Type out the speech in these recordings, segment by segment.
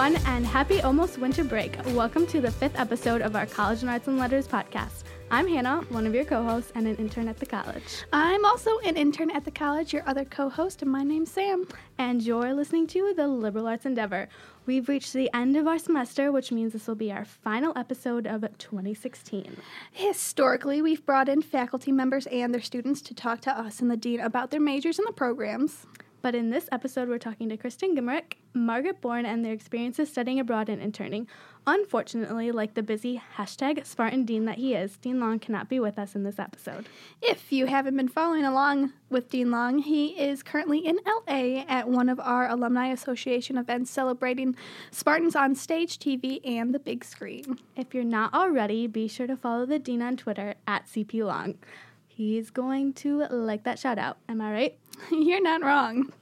everyone, and happy almost winter break. Welcome to the fifth episode of our College and Arts and Letters podcast. I'm Hannah, one of your co hosts and an intern at the college. I'm also an intern at the college, your other co host, and my name's Sam. And you're listening to the Liberal Arts Endeavor. We've reached the end of our semester, which means this will be our final episode of 2016. Historically, we've brought in faculty members and their students to talk to us and the dean about their majors and the programs. But in this episode, we're talking to Kristen Gimmerich, Margaret Bourne, and their experiences studying abroad and interning. Unfortunately, like the busy hashtag Spartan Dean that he is, Dean Long cannot be with us in this episode. If you haven't been following along with Dean Long, he is currently in LA at one of our Alumni Association events celebrating Spartans on stage, TV, and the big screen. If you're not already, be sure to follow the Dean on Twitter at CP Long. He's going to like that shout out. Am I right? You're not wrong.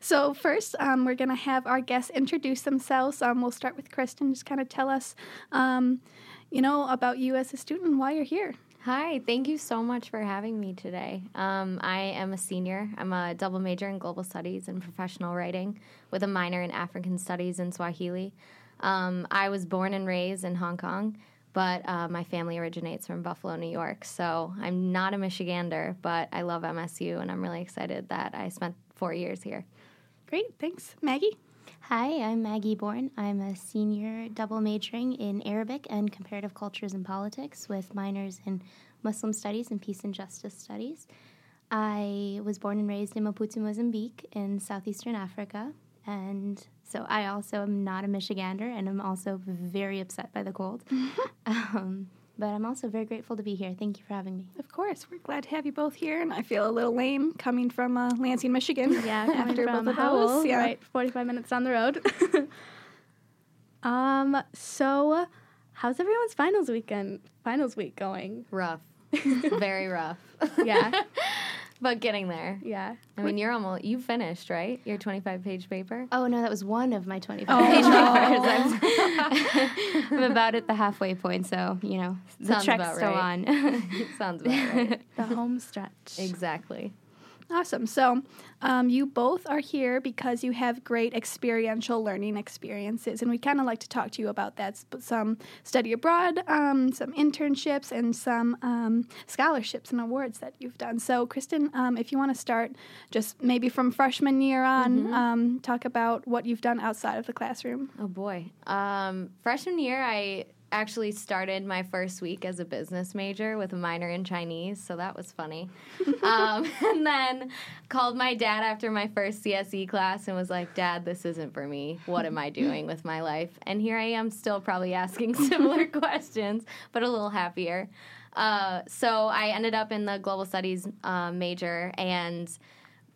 So, first, um, we're going to have our guests introduce themselves. Um, we'll start with Kristen. Just kind of tell us, um, you know, about you as a student, and why you're here. Hi, thank you so much for having me today. Um, I am a senior. I'm a double major in global studies and professional writing with a minor in African studies and Swahili. Um, I was born and raised in Hong Kong but uh, my family originates from Buffalo, New York. So I'm not a Michigander, but I love MSU, and I'm really excited that I spent four years here. Great, thanks. Maggie? Hi, I'm Maggie Bourne. I'm a senior double majoring in Arabic and comparative cultures and politics with minors in Muslim studies and peace and justice studies. I was born and raised in Maputo, Mozambique, in southeastern Africa, and so I also am not a Michigander, and I'm also very upset by the cold. um, but I'm also very grateful to be here. Thank you for having me. Of course, we're glad to have you both here, and I feel a little lame coming from uh, Lansing, Michigan. Yeah, after both of those, yeah. right, 45 minutes down the road. um, so how's everyone's finals weekend, finals week going? Rough, very rough. yeah. But getting there. Yeah. I mean, you're almost you finished, right? Your 25 page paper. Oh no, that was one of my 25 oh, page papers. I'm, I'm, about at the halfway point, so you know the Sounds track's still right. on. Sounds about right. the home stretch. Exactly. Awesome. So, um, you both are here because you have great experiential learning experiences, and we kind of like to talk to you about that. Some study abroad, um, some internships, and some um, scholarships and awards that you've done. So, Kristen, um, if you want to start just maybe from freshman year on, mm-hmm. Um, talk about what you've done outside of the classroom. Oh boy, um, freshman year I actually started my first week as a business major with a minor in Chinese, so that was funny. um, and then called my dad after my first CSE class and was like, Dad, this isn't for me. What am I doing with my life? And here I am still probably asking similar questions, but a little happier. Uh, so I ended up in the global studies uh, major and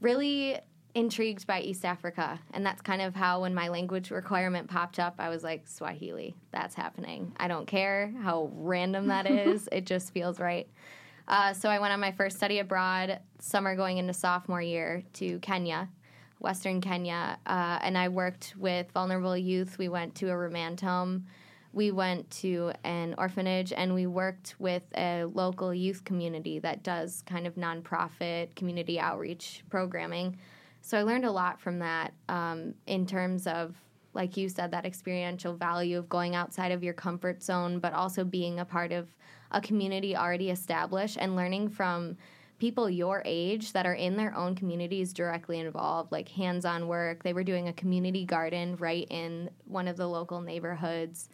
really intrigued by East Africa. And that's kind of how, when my language requirement popped up, I was like, Swahili, that's happening. I don't care how random that is, it just feels right. Uh, so I went on my first study abroad summer going into sophomore year to Kenya, Western Kenya, uh, and I worked with vulnerable youth. We went to a remand home. We went to an orphanage and we worked with a local youth community that does kind of nonprofit community outreach programming. So I learned a lot from that um, in terms of, like you said, that experiential value of going outside of your comfort zone, but also being a part of a community already established and learning from people your age that are in their own communities directly involved, like hands on work. They were doing a community garden right in one of the local neighborhoods.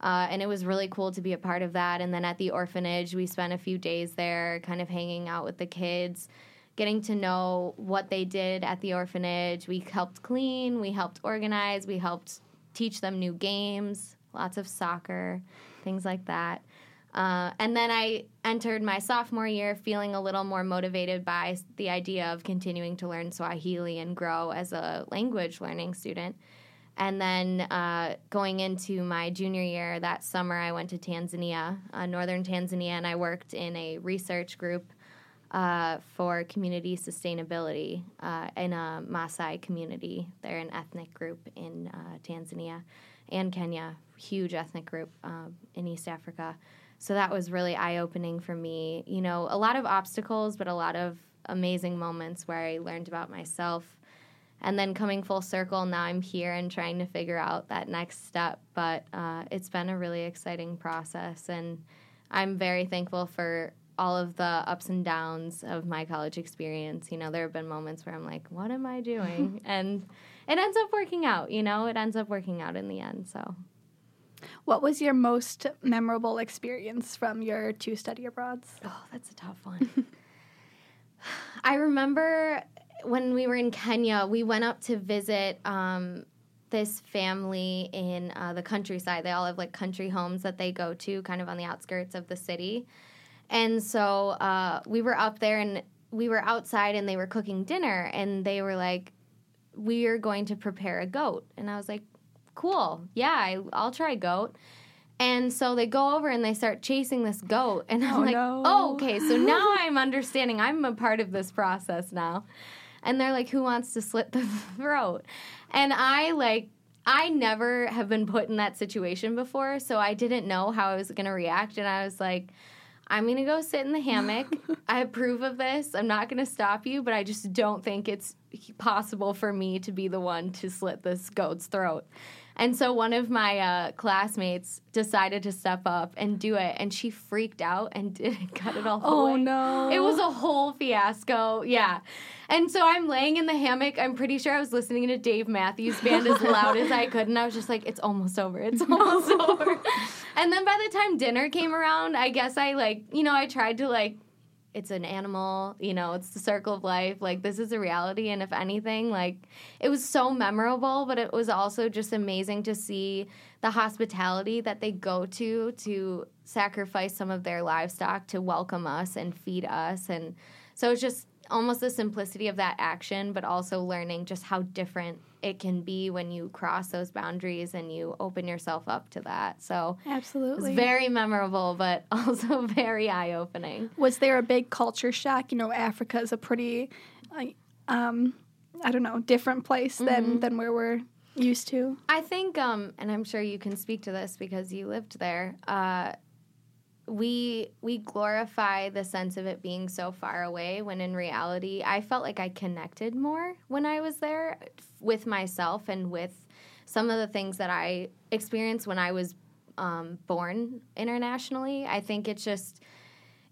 Uh, and it was really cool to be a part of that. And then at the orphanage, we spent a few days there, kind of hanging out with the kids getting to know what they did at the orphanage. We helped clean, we helped organize, we helped teach them new games, lots of soccer, things like that. Uh, and then I entered my sophomore year feeling a little more motivated by the idea of continuing to learn Swahili and grow as a language learning student. And then uh, going into my junior year that summer, I went to Tanzania, uh, northern Tanzania, and I worked in a research group uh, for community sustainability uh, in a Maasai community. They're an ethnic group in uh, Tanzania and Kenya, huge ethnic group um, in East Africa. So that was really eye opening for me. You know, a lot of obstacles, but a lot of amazing moments where I learned about myself and then coming full circle, now I'm here and trying to figure out that next step. But uh, it's been a really exciting process, and I'm very thankful for all of the ups and downs of my college experience. You know, there have been moments where I'm like, what am I doing? and it ends up working out, you know, it ends up working out in the end. So, What was your most memorable experience from your two study abroads? oh, that's a tough one. I remember when we were in Kenya, we went up to visit um, this family in uh, the countryside. They all have like country homes that they go to, kind of on the outskirts of the city. And so uh, we were up there and we were outside and they were cooking dinner and they were like, We are going to prepare a goat. And I was like, Cool. Yeah, I, I'll try goat. And so they go over and they start chasing this goat. And I'm Oh, like, no. Oh, okay. So now I'm understanding. I'm a part of this process now. And they're like, Who wants to slit the throat? And I like, I never have been put in that situation before, so I didn't know how I was going to react. And I was like, I'm going to go sit in the hammock. I approve of this. I'm not going to stop you, but I just don't think it's possible for me to be the one to slit this goat's throat. And so one of my uh, classmates decided to step up and do it, and she freaked out and didn't cut it all Oh way. no. It was a whole fiasco. Yeah. And so I'm laying in the hammock. I'm pretty sure I was listening to Dave Matthews Band as loud as I could. And I was just like, it's almost over. It's almost over. And then by the time dinner came around, I guess I like, you know, I tried to like, it's an animal, you know, it's the circle of life. Like, this is a reality. And if anything, like, it was so memorable, but it was also just amazing to see the hospitality that they go to to sacrifice some of their livestock to welcome us and feed us. And so it's just almost the simplicity of that action, but also learning just how different it can be when you cross those boundaries and you open yourself up to that. So it's Absolutely. very memorable, but also very eye opening. was there a big culture shock? You know, Africa is a pretty, um, I don't know, different place Mm-hmm. than than where we're used to. I think, um, and I'm sure you can speak to this because you lived there. Uh, we we glorify the sense of it being so far away when in reality I felt like I connected more when I was there with myself and with some of the things that I experienced when I was um, born internationally. I think it's just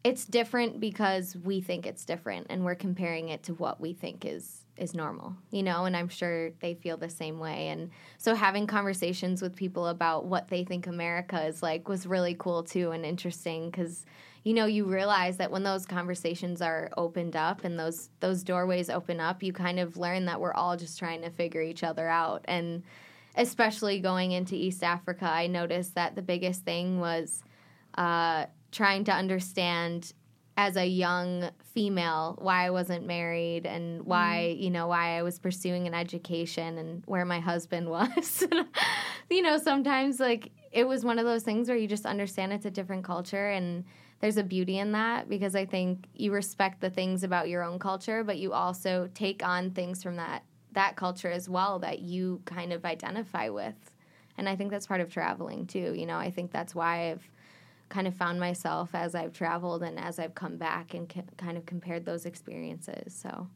it's different because we think it's different and we're comparing it to what we think is is normal you know and i'm sure they feel the same way. And so having conversations with people about what they think america is like was really cool too and interesting because you know you realize that when those conversations are opened up and those those doorways open up you kind of learn that we're all just trying to figure each other out. And especially going into east africa i noticed that the biggest thing was uh, trying to understand as a young female why I wasn't married and why mm-hmm. you know why I was pursuing an education and where my husband was. you know, sometimes like it was one of those things where you just understand it's a different culture and there's a beauty in that because I think you respect the things about your own culture, but you also take on things from that that culture as well that you kind of identify with. And I think that's part of traveling too. You know, I think that's why I've kind of found myself as I've traveled and as I've come back and c- kind of compared those experiences. So,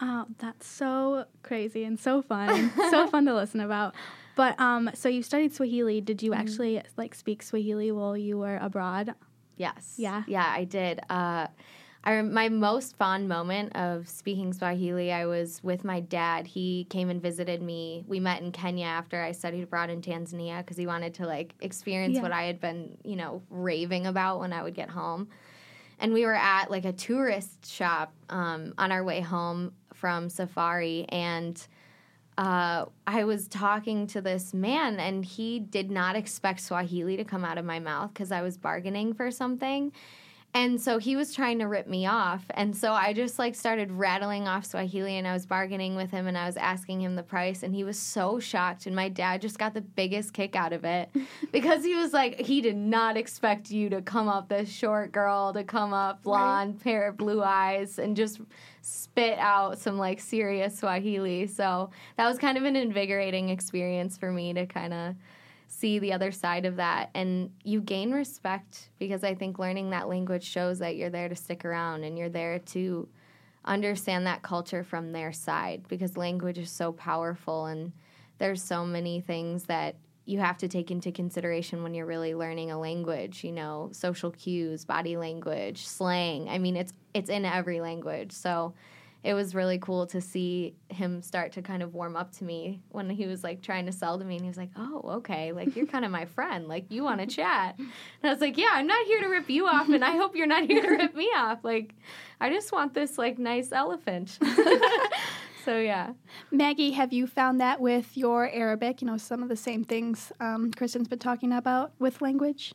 Oh, that's so crazy and so fun. so fun to listen about. But um, so you studied Swahili. Did you actually like speak Swahili while you were abroad? yes. Yeah? Yeah, I did. Uh, I my most fond moment of speaking Swahili, I was with my dad. He came and visited me. We met in Kenya after I studied abroad in Tanzania because he wanted to like experience Yeah. what I had been, you know, raving about when I would get home. and we were at like a tourist shop um, on our way home from safari and uh, i was talking to this man and he did not expect swahili to come out of my mouth because i was bargaining for something and so he was trying to rip me off. And so I just like started rattling off Swahili and I was bargaining with him and I was asking him the price and he was so shocked and my dad just got the biggest kick out of it because he was like he did not expect you to come up this short girl to come up blonde pair of blue eyes and just spit out some like serious Swahili. So that was kind of an invigorating experience for me to kind of see the other side of that. And you gain respect because i think learning that language shows that you're there to stick around and you're there to understand that culture from their side because language is so powerful and there's so many things that you have to take into consideration when you're really learning a language you know social cues body language slang. I mean it's it's in every language. So it was really cool to see him start to kind of warm up to me when he was like trying to sell to me and he was like oh okay like you're kind of my friend like you want to chat and i was like yeah i'm not here to rip you off and i hope you're not here to rip me off like i just want this like nice elephant so yeah Maggie, have you found that with your Arabic? You know, some of the same things um, Kristen's been talking about with language?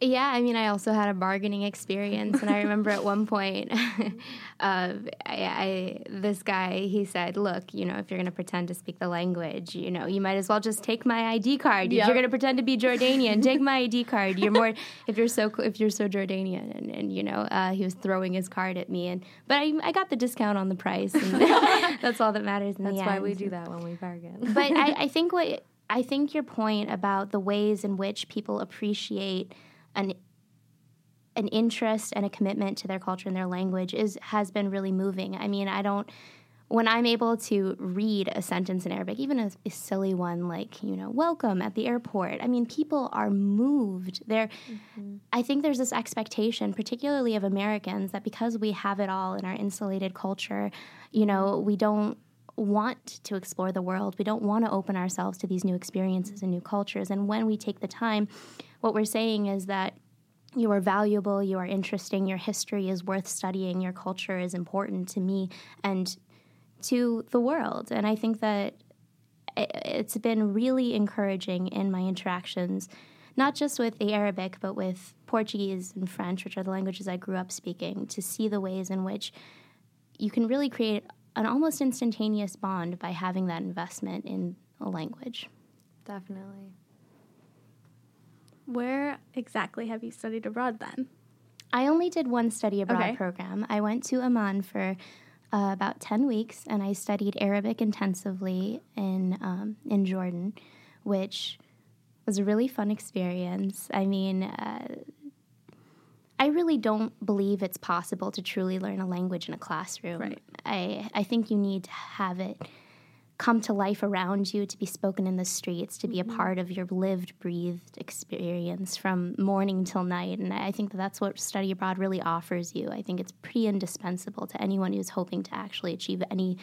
Yeah, I mean, I also had a bargaining experience, and I remember at one point, uh, I, I this guy he said, "Look, you know, if you're going to pretend to speak the language, you know, you might as well just take my ID card. If you're going to pretend to be Jordanian, take my ID card. You're more if you're so if you're so Jordanian." And, and you know, uh, he was throwing his card at me, and but I, I got the discount on the price, and that's all that matters. In that's why end. we do that when we bargain but I, I think what I think your point about the ways in which people appreciate an an interest and a commitment to their culture and their language is has been really moving. I mean, I don't when I'm able to read a sentence in Arabic, even a, a silly one like, you know, welcome at the airport. I mean, people are moved. They're mm-hmm. I think there's this expectation, particularly of Americans, that because we have it all in our insulated culture, you know, we don't want to explore the world. We don't want to open ourselves to these new experiences and new cultures. And when we take the time, what we're saying is that you are valuable, you are interesting, your history is worth studying, your culture is important to me and to the world. And I think that it's been really encouraging in my interactions, not just with the Arabic, but with Portuguese and French, which are the languages I grew up speaking, to see the ways in which you can really create an almost instantaneous bond by having that investment in a language. definitely Where exactly have you studied abroad then? I only did one study abroad Okay. program. I went to Amman for uh, about 10 weeks and I studied Arabic intensively in, um, in Jordan, which was a really fun experience. I mean, uh, I really don't believe it's possible to truly learn a language in a classroom. Right. I, I think you need to have it come to life around you, to be spoken in the streets, to be a part of your lived, breathed experience from morning till night. And I think that that's what study abroad really offers you. I think it's pretty indispensable to anyone who's hoping to actually achieve any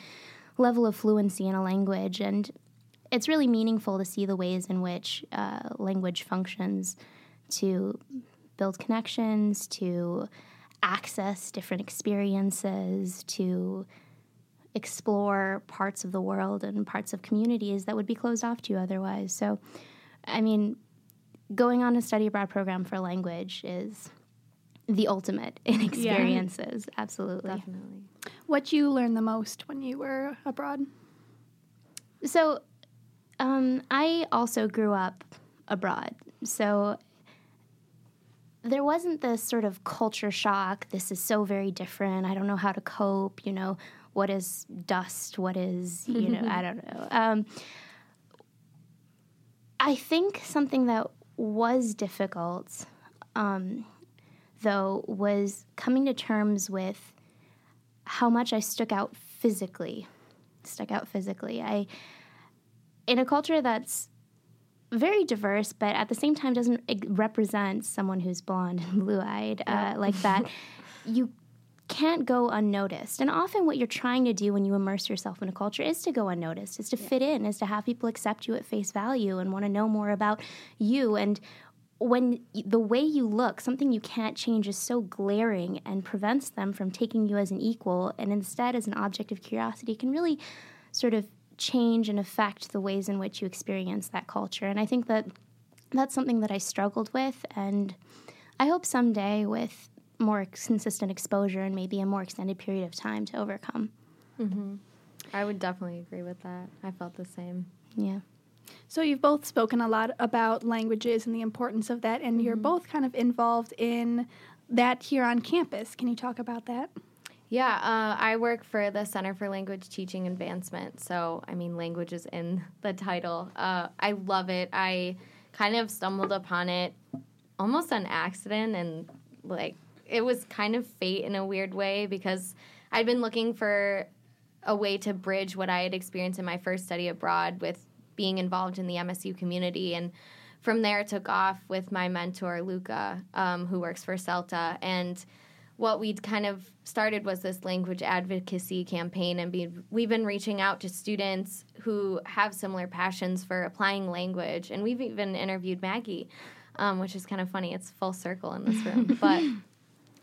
level of fluency in a language. And it's really meaningful to see the ways in which uh, language functions to build connections, to access different experiences, to explore parts of the world and parts of communities that would be closed off to you otherwise. So, I mean, going on a study abroad program for language is the ultimate in experiences. Absolutely. definitely What you learned the most when you were abroad? So, um, I also grew up abroad. So, there wasn't this sort of culture shock. This is so very different. I don't know how to cope. You know, what is dust? What is, you know, I don't know. Um, I think something that was difficult, um, though, was coming to terms with how much I stuck out physically. Stuck out physically. I, in a culture that's very diverse, but at the same time doesn't represent someone who's blonde and blue eyed uh, like that, you can't go unnoticed. And often, what you're trying to do when you immerse yourself in a culture is to go unnoticed, is to fit in, is to have people accept you at face value and want to know more about you. And when the way you look, something you can't change, is so glaring and prevents them from taking you as an equal and instead as an object of curiosity, can really sort of change and affect the ways in which you experience that culture. And I think that that's something that I struggled with. And I hope someday, with more consistent exposure and maybe a more extended period of time, to overcome. Mm-hmm. i would definitely agree with that i felt the same Yeah. So you've both spoken a lot about languages and the importance of that, and you're mm-hmm. both kind of involved in that here on campus. Can you talk about that? Yeah, uh, I work for the Center for Language Teaching Advancement. So, I mean, language is in the title. Uh, I love it. I kind of stumbled upon it almost on accident and like it was kind of fate in a weird way because I'd been looking for a way to bridge what I had experienced in my first study abroad with being involved in the MSU community. And from there, took off with my mentor, Luca, um, who works for CELTA. And what we'd kind of started was this language advocacy campaign, and be, we've been reaching out to students who have similar passions for applying language. And we've even interviewed Maggie, um, which is kind of funny. It's full circle in this room. but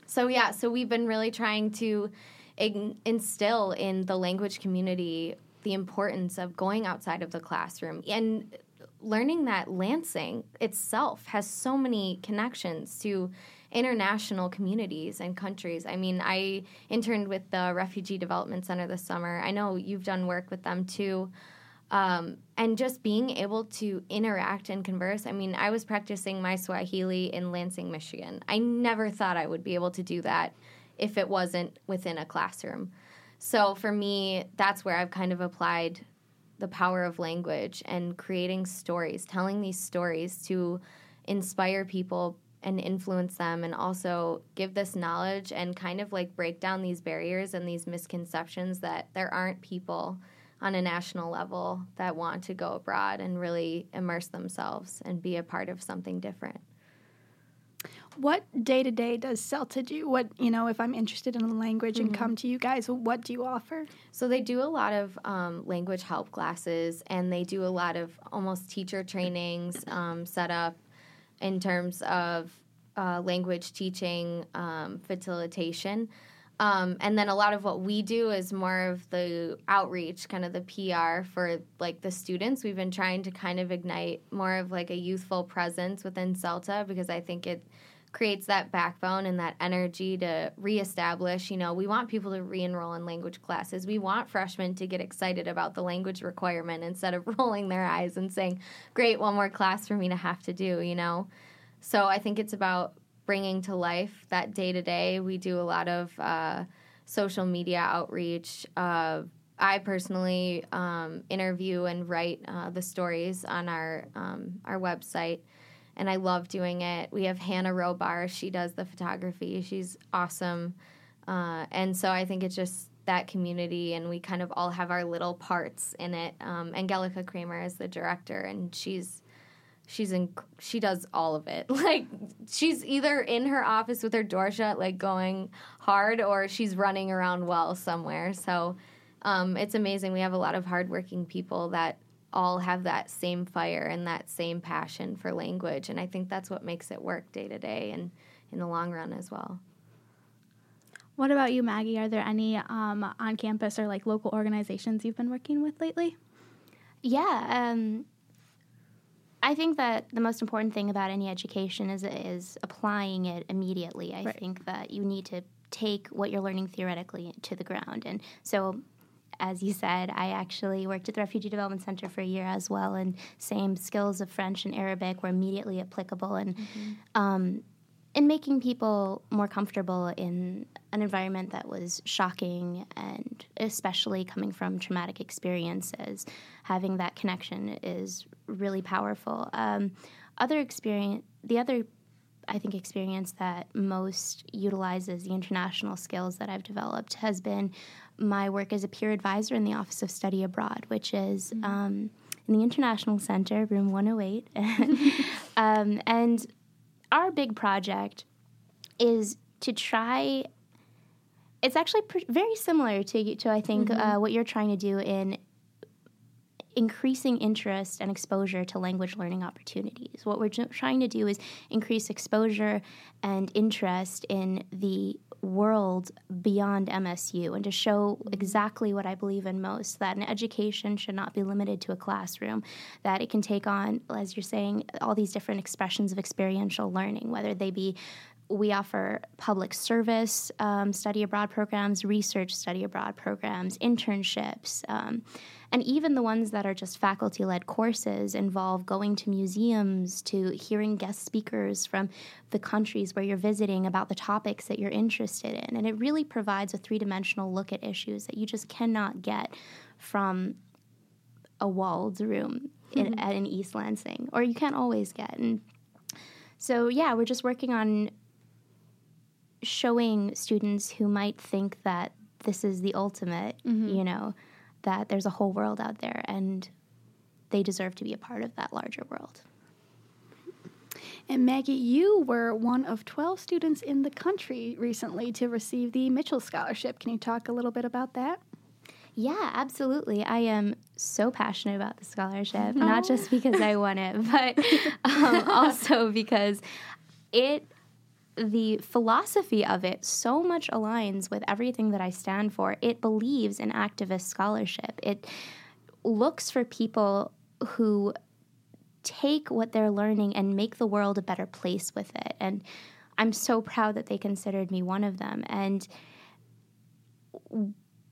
so, yeah, so we've been really trying to instill in the language community the importance of going outside of the classroom and learning that Lansing itself has so many connections to international communities and countries. I mean, I interned with the Refugee Development Center this summer. I know you've done work with them too. Um, and just being able to interact and converse. I mean, I was practicing my Swahili in Lansing, Michigan. I never thought I would be able to do that if it wasn't within a classroom. So for me, that's where I've kind of applied the power of language and creating stories, telling these stories to inspire people and influence them and also give this knowledge and kind of like break down these barriers and these misconceptions that there aren't people on a national level that want to go abroad and really immerse themselves and be a part of something different. What day to day does CELTA do? What, you know, if I'm interested in a language mm-hmm. and come to you guys, what do you offer? So they do a lot of um, language help classes and they do a lot of almost teacher trainings um, set up in terms of uh, language teaching, um, facilitation. Um, and then a lot of what we do is more of the outreach, kind of the PR for like the students. We've been trying to kind of ignite more of like a youthful presence within CELTA because I think it creates that backbone and that energy to reestablish. You know, we want people to re enroll in language classes. We want freshmen to get excited about the language requirement instead of rolling their eyes and saying, great, one more class for me to have to do, you know? So I think it's about bringing to life that day to day. We do a lot of uh, social media outreach. Uh, I personally um, interview and write uh, the stories on our um, our website and I love doing it. We have Hannah Robar; she does the photography. She's awesome, uh, and so I think it's just that community, and we kind of all have our little parts in it. Um, Angelika Kraemer is the director, and she's she's in she does all of it like she's either in her office with her door shut like going hard or she's running around well somewhere so um, it's amazing we have a lot of hardworking people that all have that same fire and that same passion for language. And I think that's what makes it work day to day and in the long run as well. What about you, Maggie? Are there any um, on campus or like local organizations you've been working with lately? Yeah. Um, I think that the most important thing about any education is is applying it immediately. I right. think that you need to take what you're learning theoretically to the ground. And so as you said, I actually worked at the Refugee Development Center for a year as well, and same skills of French and Arabic were immediately applicable, and mm-hmm. um, in making people more comfortable in an environment that was shocking, and especially coming from traumatic experiences, having that connection is really powerful. Um, other experience, the other I think experience that most utilizes the international skills that I've developed has been my work as a peer advisor in the Office of Study Abroad, which is mm-hmm. um, in the International Center, room 108. um, and our big project is to try. It's actually pr- very similar to, to I think, mm-hmm. uh, what you're trying to do in increasing interest and exposure to language learning opportunities. What we're trying to do is increase exposure and interest in the world beyond MSU and to show mm-hmm. exactly what I believe in most that an education should not be limited to a classroom, that it can take on, as you're saying, all these different expressions of experiential learning, whether they be we offer public service um, study abroad programs, research study abroad programs, internships. Um, and even the ones that are just faculty led courses involve going to museums, to hearing guest speakers from the countries where you're visiting about the topics that you're interested in. And it really provides a three dimensional look at issues that you just cannot get from a walled room mm-hmm. in, at an East Lansing, or you can't always get. And so, yeah, we're just working on showing students who might think that this is the ultimate, you know, that there's a whole world out there and they deserve to be a part of that larger world. And Maggie, you were one of 12 students in the country recently to receive the Mitchell Scholarship. Can you talk a little bit about that? Yeah, absolutely. I am so passionate about the scholarship, not just because I won it, but um, also because it, the philosophy of it, so much aligns with everything that I stand for. It believes in activist scholarship. It looks for people who take what they're learning and make the world a better place with it. And I'm so proud that they considered me one of them. And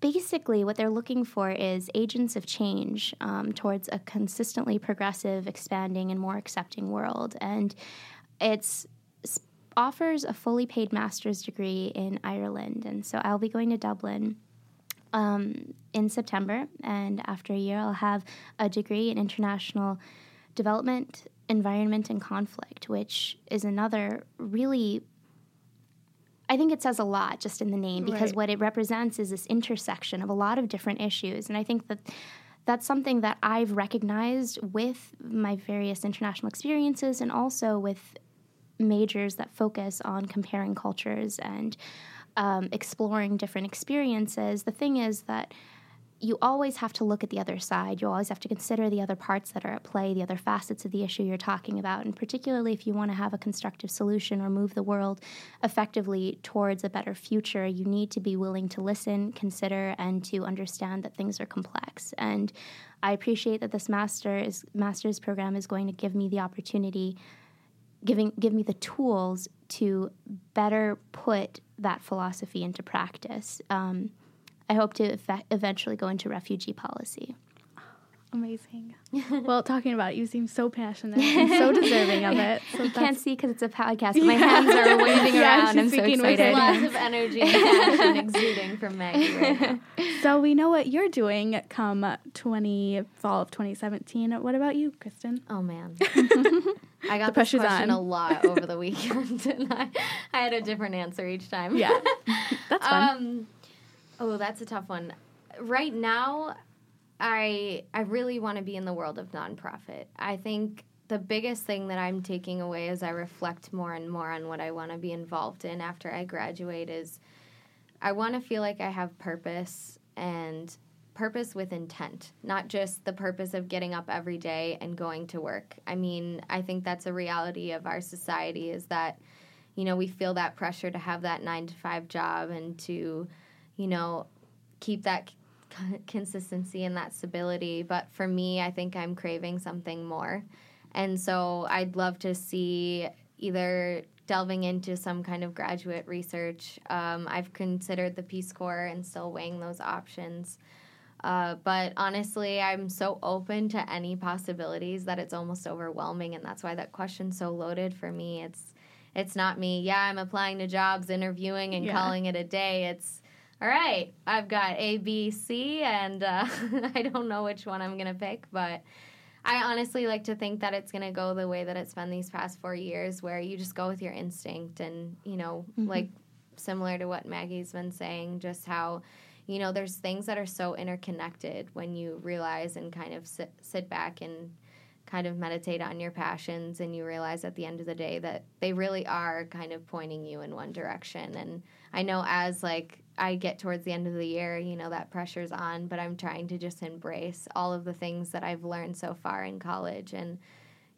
basically, what they're looking for is agents of change um, towards a consistently progressive, expanding, and more accepting world. And it's offers a fully paid master's degree in Ireland. And so I'll be going to Dublin um, in September. And after a year, I'll have a degree in international development, environment, and conflict, which is another really I think it says a lot just in the name because Right. what it represents is this intersection of a lot of different issues. And I think that that's something that I've recognized with my various international experiences and also with majors that focus on comparing cultures and um, exploring different experiences. The thing is that you always have to look at the other side. You always have to consider the other parts that are at play, the other facets of the issue you're talking about. And particularly if you want to have a constructive solution or move the world effectively towards a better future, you need to be willing to listen, consider, and to understand that things are complex. And I appreciate that this master is, master's program is going to give me the opportunity giving give me the tools to better put that philosophy into practice. Um, I hope to effe- eventually go into refugee policy. Amazing. well, talking about it, you seem so passionate and so deserving of it. So you can't see because it's a podcast, but my hands are waving Yeah, around. she's I'm so speaking with excited. her Lots of energy and passion exuding from Maggie right now. So we know what you're doing come 20 fall of 2017. What about you, Kristen? Oh man, I got the pressure's question on. a lot over the weekend, and I, I had a different answer each time. Yeah. That's fun. Um, oh, that's a tough one. Right now, I I really want to be in the world of nonprofit. I think the biggest thing that I'm taking away as I reflect more and more on what I want to be involved in after I graduate is I want to feel like I have purpose and purpose with intent, not just the purpose of getting up every day and going to work. I mean, I think that's a reality of our society is that you know, we feel that pressure to have that 9 to 5 job and to, you know, keep that c- consistency and that stability, but for me, I think I'm craving something more. And so I'd love to see either delving into some kind of graduate research. Um, I've considered the Peace Corps and still weighing those options. Uh, but honestly, I'm so open to any possibilities that it's almost overwhelming, and that's why that question's so loaded for me. It's it's not me. Yeah, I'm applying to jobs, interviewing, and Yeah. calling it a day. It's all right. I've got A, B, C, and uh, I don't know which one I'm gonna pick, but I honestly like to think that it's gonna go the way that it's been these past four years, where you just go with your instinct, and you know, like similar to what Maggie's been saying, just how you know there's things that are so interconnected when you realize and kind of sit, sit back and kind of meditate on your passions and you realize at the end of the day that they really are kind of pointing you in one direction. And i know as like i get towards the end of the year you know that pressure's on but i'm trying to just embrace all of the things that i've learned so far in college and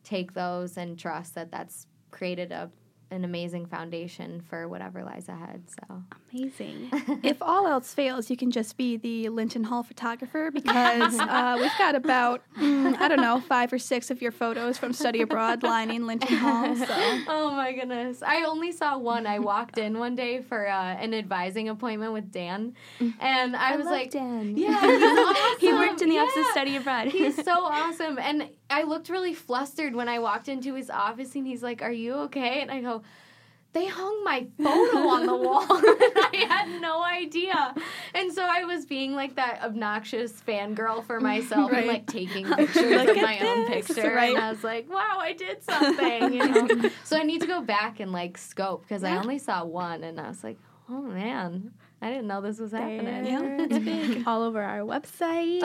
take those and trust that that's created a an amazing foundation for whatever lies ahead so Amazing. if all else fails, you can just be the Linton Hall photographer because uh, we've got about, mm, I don't know, five or six of your photos from study abroad lining Linton Hall. So Oh my goodness. I only saw one. I walked in one day for uh, an advising appointment with Dan, and I, was love like, Dan. Yeah, he's awesome. he worked in the Office of Study Abroad. He's so awesome. And I looked really flustered when I walked into his office, and he's like, Are you okay? And I go, they hung my photo on the wall. I had no idea. And so I was being like that obnoxious fangirl for myself Right. and like taking pictures of my own picture. right. And I was like, wow, I did something, you know. so I need to go back and like scope because I only saw one and I was like, oh man, I didn't know this was happening. Yeah, it's big. all over our website.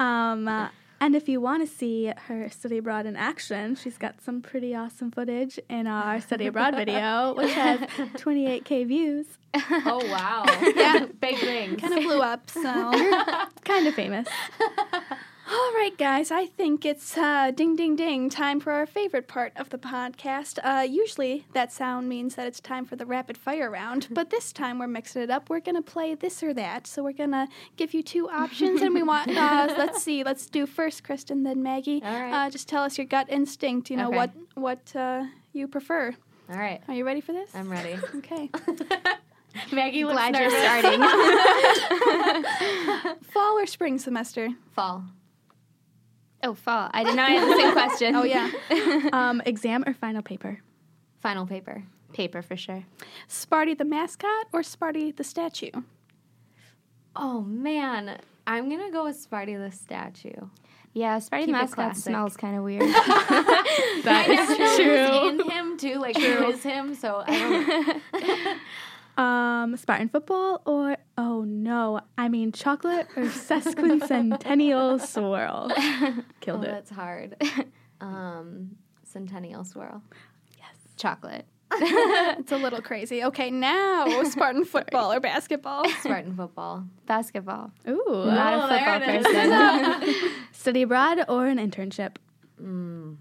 um, uh, and if you want to see her study abroad in action, she's got some pretty awesome footage in our study abroad video, which has 28k views. Oh wow. Yeah. Big things. kind of blew up. So, Kind of famous. All right, guys, I think it's uh, ding, ding, ding, time for our favorite part of the podcast. Uh, usually, that sound means that it's time for the rapid fire round, but this time we're mixing it up. We're gonna play this or that. So we're gonna give you two options, and we want. Uh, let's see. Let's do first, Kristen, then Maggie. All right. Uh, just tell us your gut instinct. You know Okay. what what uh, you prefer. All right. Are you ready for this? I'm ready. Okay. Maggie looks Glad you're starting. Fall or spring semester? Fall. Oh, fall. I did not have the same question. Oh yeah. Um, exam or final paper? Final paper. Paper for sure. Sparty the mascot or Sparty the statue? Oh man, I'm gonna go with Sparty the statue. Yeah, Sparty the mascot classic. smells kind of weird. I never know who's in him too, like who is him. So I don't. Um, Spartan football or oh no, I mean chocolate or sesquicentennial swirl. Oh, Killed it. that's hard. Um, Centennial swirl. Yes. Chocolate. It's a little crazy. Okay, now Spartan football or basketball? Spartan football. Basketball. Ooh. Not Oh, a there football it is. person. Study abroad or an internship? Mm,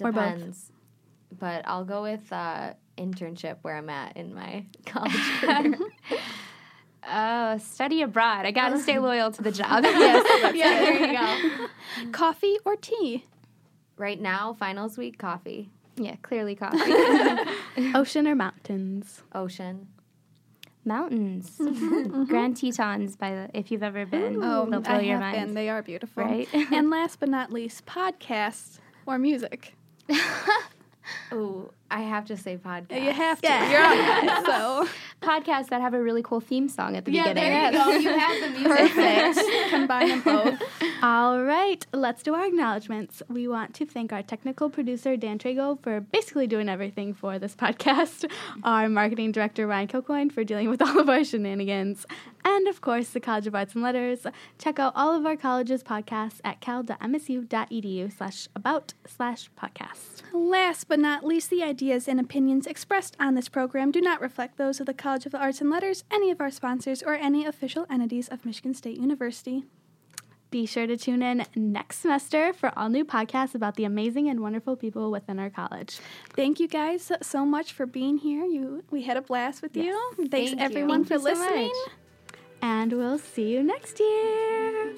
Or both. depends. But I'll go with uh, internship where I'm at in my college career. Oh, study abroad. I gotta stay loyal to the job. yeah, there you go. Coffee or tea? Right now, finals week, coffee, yeah, clearly coffee. Ocean or mountains? ocean. Mountains. Mm-hmm, mm-hmm. Grand Tetons, by the if you've ever been. Oh, they'll blow I your have mind. been. They are beautiful. Right? and last but not least, podcasts or music. Ooh, I have to say podcast. You have to. Yeah. You're on. So Podcasts that have a really cool theme song at the Yeah, beginning. there you go. You have the music. perfect. Combine them both. All right, let's do our acknowledgments. We want to thank our technical producer, Dan Trago, for basically doing everything for this podcast, our marketing director, Ryan Kilcoyne, for dealing with all of our shenanigans, and of course, the College of Arts and Letters. Check out all of our college's podcasts at cal.msu.edu slash about slash podcast. Last but not least, the ideas and opinions expressed on this program do not reflect those of the College of the Arts and Letters, any of our sponsors, or any official entities of Michigan State University. Be sure to tune in next semester for all new podcasts about the amazing and wonderful people within our college. Thank you guys so much for being here. You, we had a blast with you. Thanks Thank you. everyone Thank for you listening. much. And we'll see you next year.